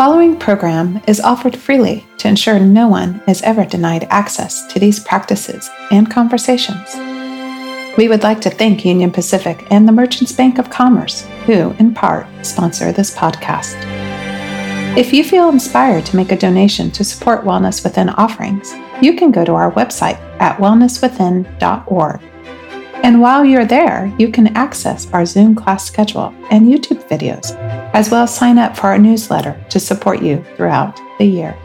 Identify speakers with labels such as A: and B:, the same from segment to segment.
A: The following program is offered freely to ensure no one is ever denied access to these practices and conversations. We would like to thank Union Pacific and the Merchants Bank of Commerce, who, in part, sponsor this podcast. If you feel inspired to make a donation to support Wellness Within offerings, you can go to our website at wellnesswithin.org. And while you're there, you can access our Zoom class schedule and YouTube videos, as well as sign up for our newsletter to support you throughout the year.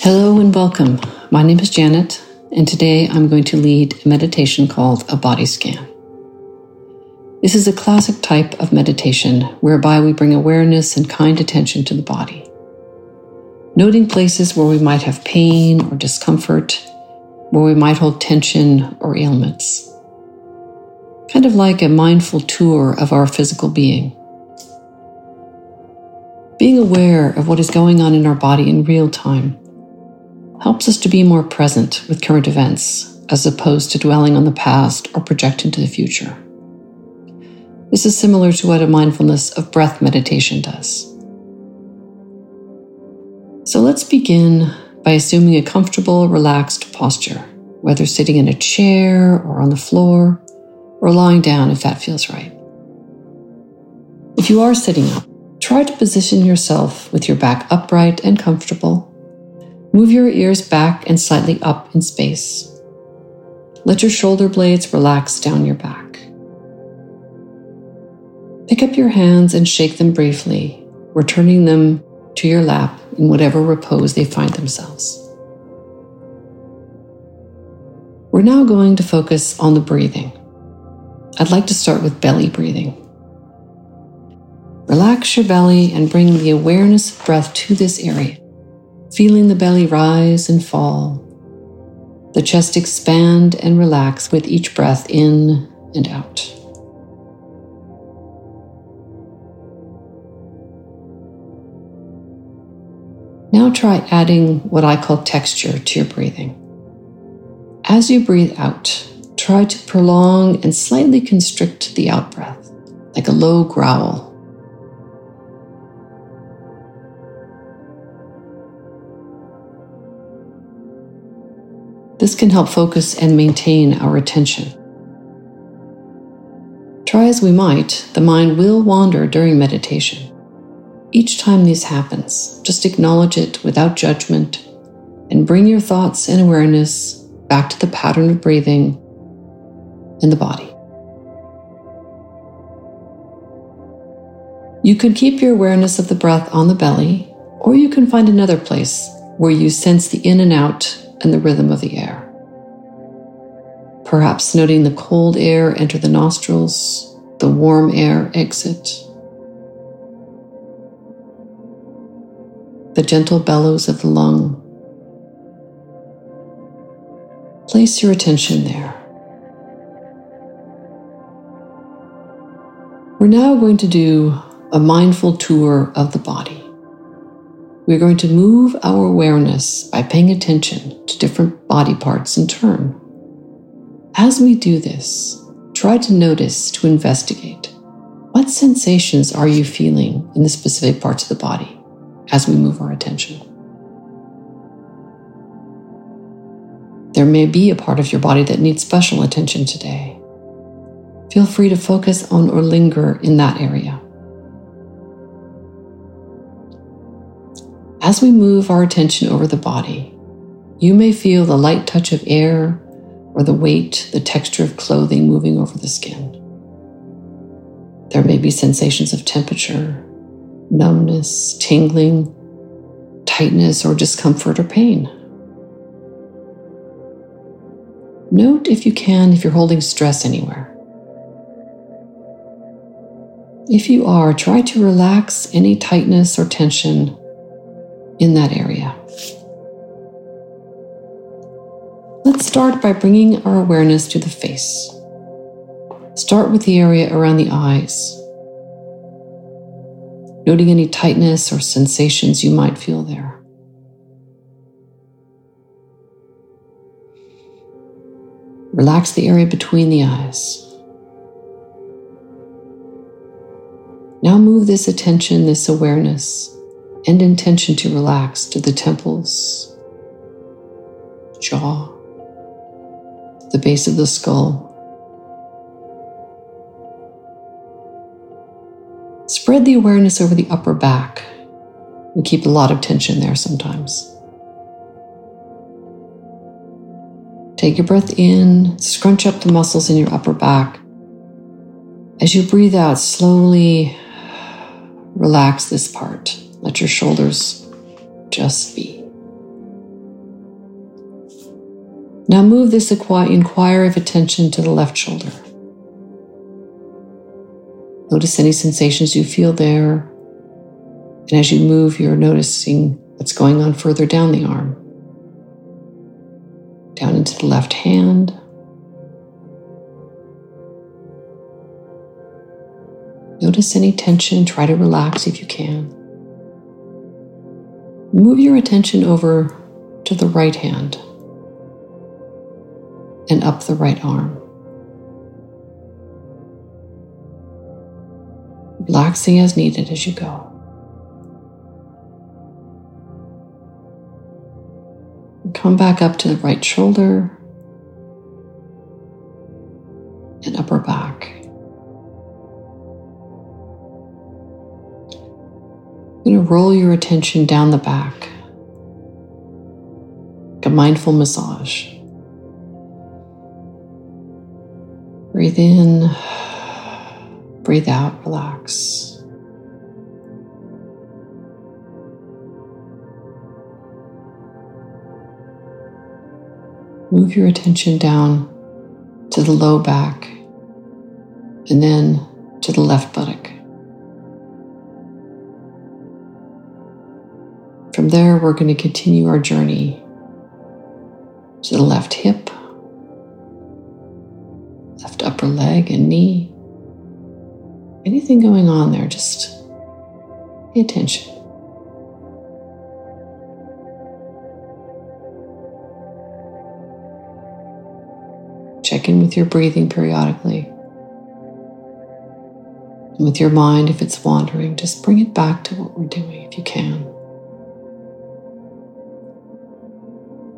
B: Hello and welcome. My name is Janet, and today I'm going to lead a meditation called a body scan. This is a classic type of meditation whereby we bring awareness and kind attention to the body. Noting places where we might have pain or discomfort, where we might hold tension or ailments. Kind of like a mindful tour of our physical being. Being aware of what is going on in our body in real time helps us to be more present with current events as opposed to dwelling on the past or projecting to the future. This is similar to what a mindfulness of breath meditation does. So let's begin by assuming a comfortable, relaxed posture, whether sitting in a chair or on the floor, or lying down if that feels right. If you are sitting up, try to position yourself with your back upright and comfortable. Move your ears back and slightly up in space. Let your shoulder blades relax down your back. Pick up your hands and shake them briefly, returning them to your lap in whatever repose they find themselves. We're now going to focus on the breathing. I'd like to start with belly breathing. Relax your belly and bring the awareness of breath to this area, feeling the belly rise and fall, the chest expand and relax with each breath in and out. Now try adding what I call texture to your breathing. As you breathe out, try to prolong and slightly constrict the out breath, like a low growl. This can help focus and maintain our attention. Try as we might, the mind will wander during meditation. Each time this happens, just acknowledge it without judgment and bring your thoughts and awareness back to the pattern of breathing in the body. You can keep your awareness of the breath on the belly, or you can find another place where you sense the in and out and the rhythm of the air. Perhaps noting the cold air enter the nostrils, the warm air exit the gentle bellows of the lung. Place your attention there. We're now going to do a mindful tour of the body. We're going to move our awareness by paying attention to different body parts in turn. As we do this, try to notice, to investigate. What sensations are you feeling in the specific parts of the body? As we move our attention. There may be a part of your body that needs special attention today. Feel free to focus on or linger in that area. As we move our attention over the body, you may feel the light touch of air or the weight, the texture of clothing moving over the skin. There may be sensations of temperature, numbness, tingling, tightness, or discomfort or pain. Note if you can if you're holding stress anywhere. If you are, try to relax any tightness or tension in that area. Let's start by bringing our awareness to the face. Start with the area around the eyes noting any tightness or sensations you might feel there. Relax the area between the eyes. Now move this attention, this awareness, and intention to relax to the temples, jaw, the base of the skull, Spread the awareness over the upper back. We keep a lot of tension there sometimes. Take your breath in, scrunch up the muscles in your upper back. As you breathe out, slowly relax this part. Let your shoulders just be. Now move this inquire of attention to the left shoulder. Notice any sensations you feel there. And as you move, you're noticing what's going on further down the arm down into the left hand. Notice any tension, try to relax if you can. Move your attention over to the right hand and up the right arm. Relaxing as needed as you go. Come back up to the right shoulder and upper back. You're going to roll your attention down the back. Like a mindful massage. Breathe in, breathe out, relax. Move your attention down to the low back and then to the left buttock. From there, we're going to continue our journey to the left hip, left upper leg and knee. Anything going on there, just pay attention. Check in with your breathing periodically. And with your mind, if it's wandering, just bring it back to what we're doing if you can.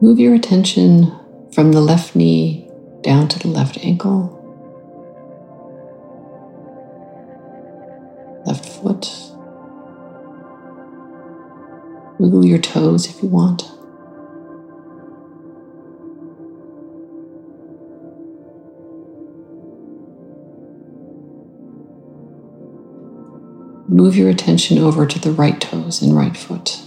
B: Move your attention from the left knee down to the left ankle, foot. Wiggle your toes if you want. Move your attention over to the right toes and right foot.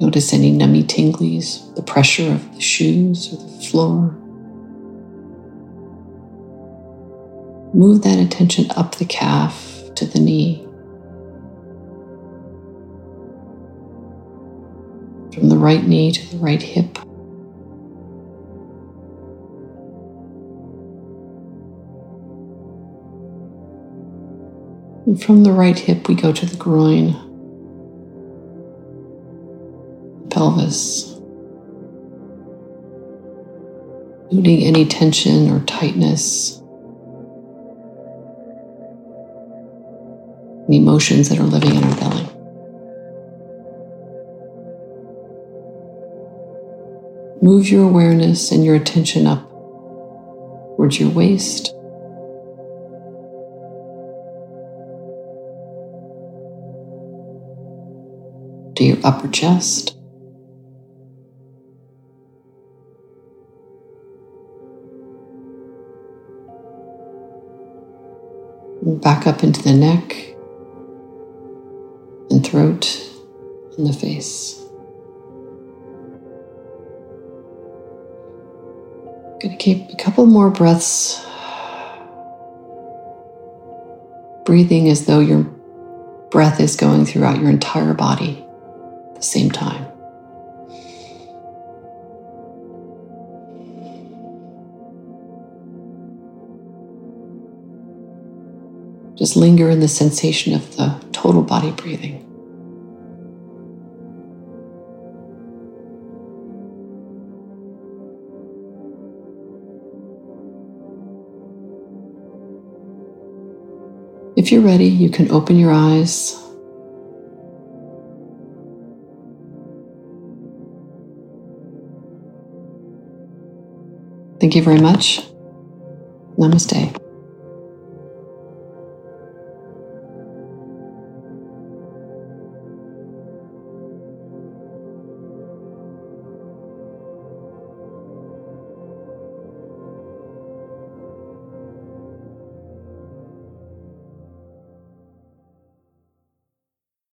B: Notice any nummy tinglies, the pressure of the shoes or the floor. Move that attention up the calf to the knee. From the right knee to the right hip. And from the right hip, we go to the groin, pelvis, noting any tension or tightness, any emotions that are living in our belly. Move your awareness and your attention up towards your waist. to your upper chest. Back up into the neck throat and the face. Going to keep a couple more breaths, breathing as though your breath is going throughout your entire body at the same time. Just linger in the sensation of the total body breathing. If you're ready, you can open your eyes. Thank you very much. Namaste.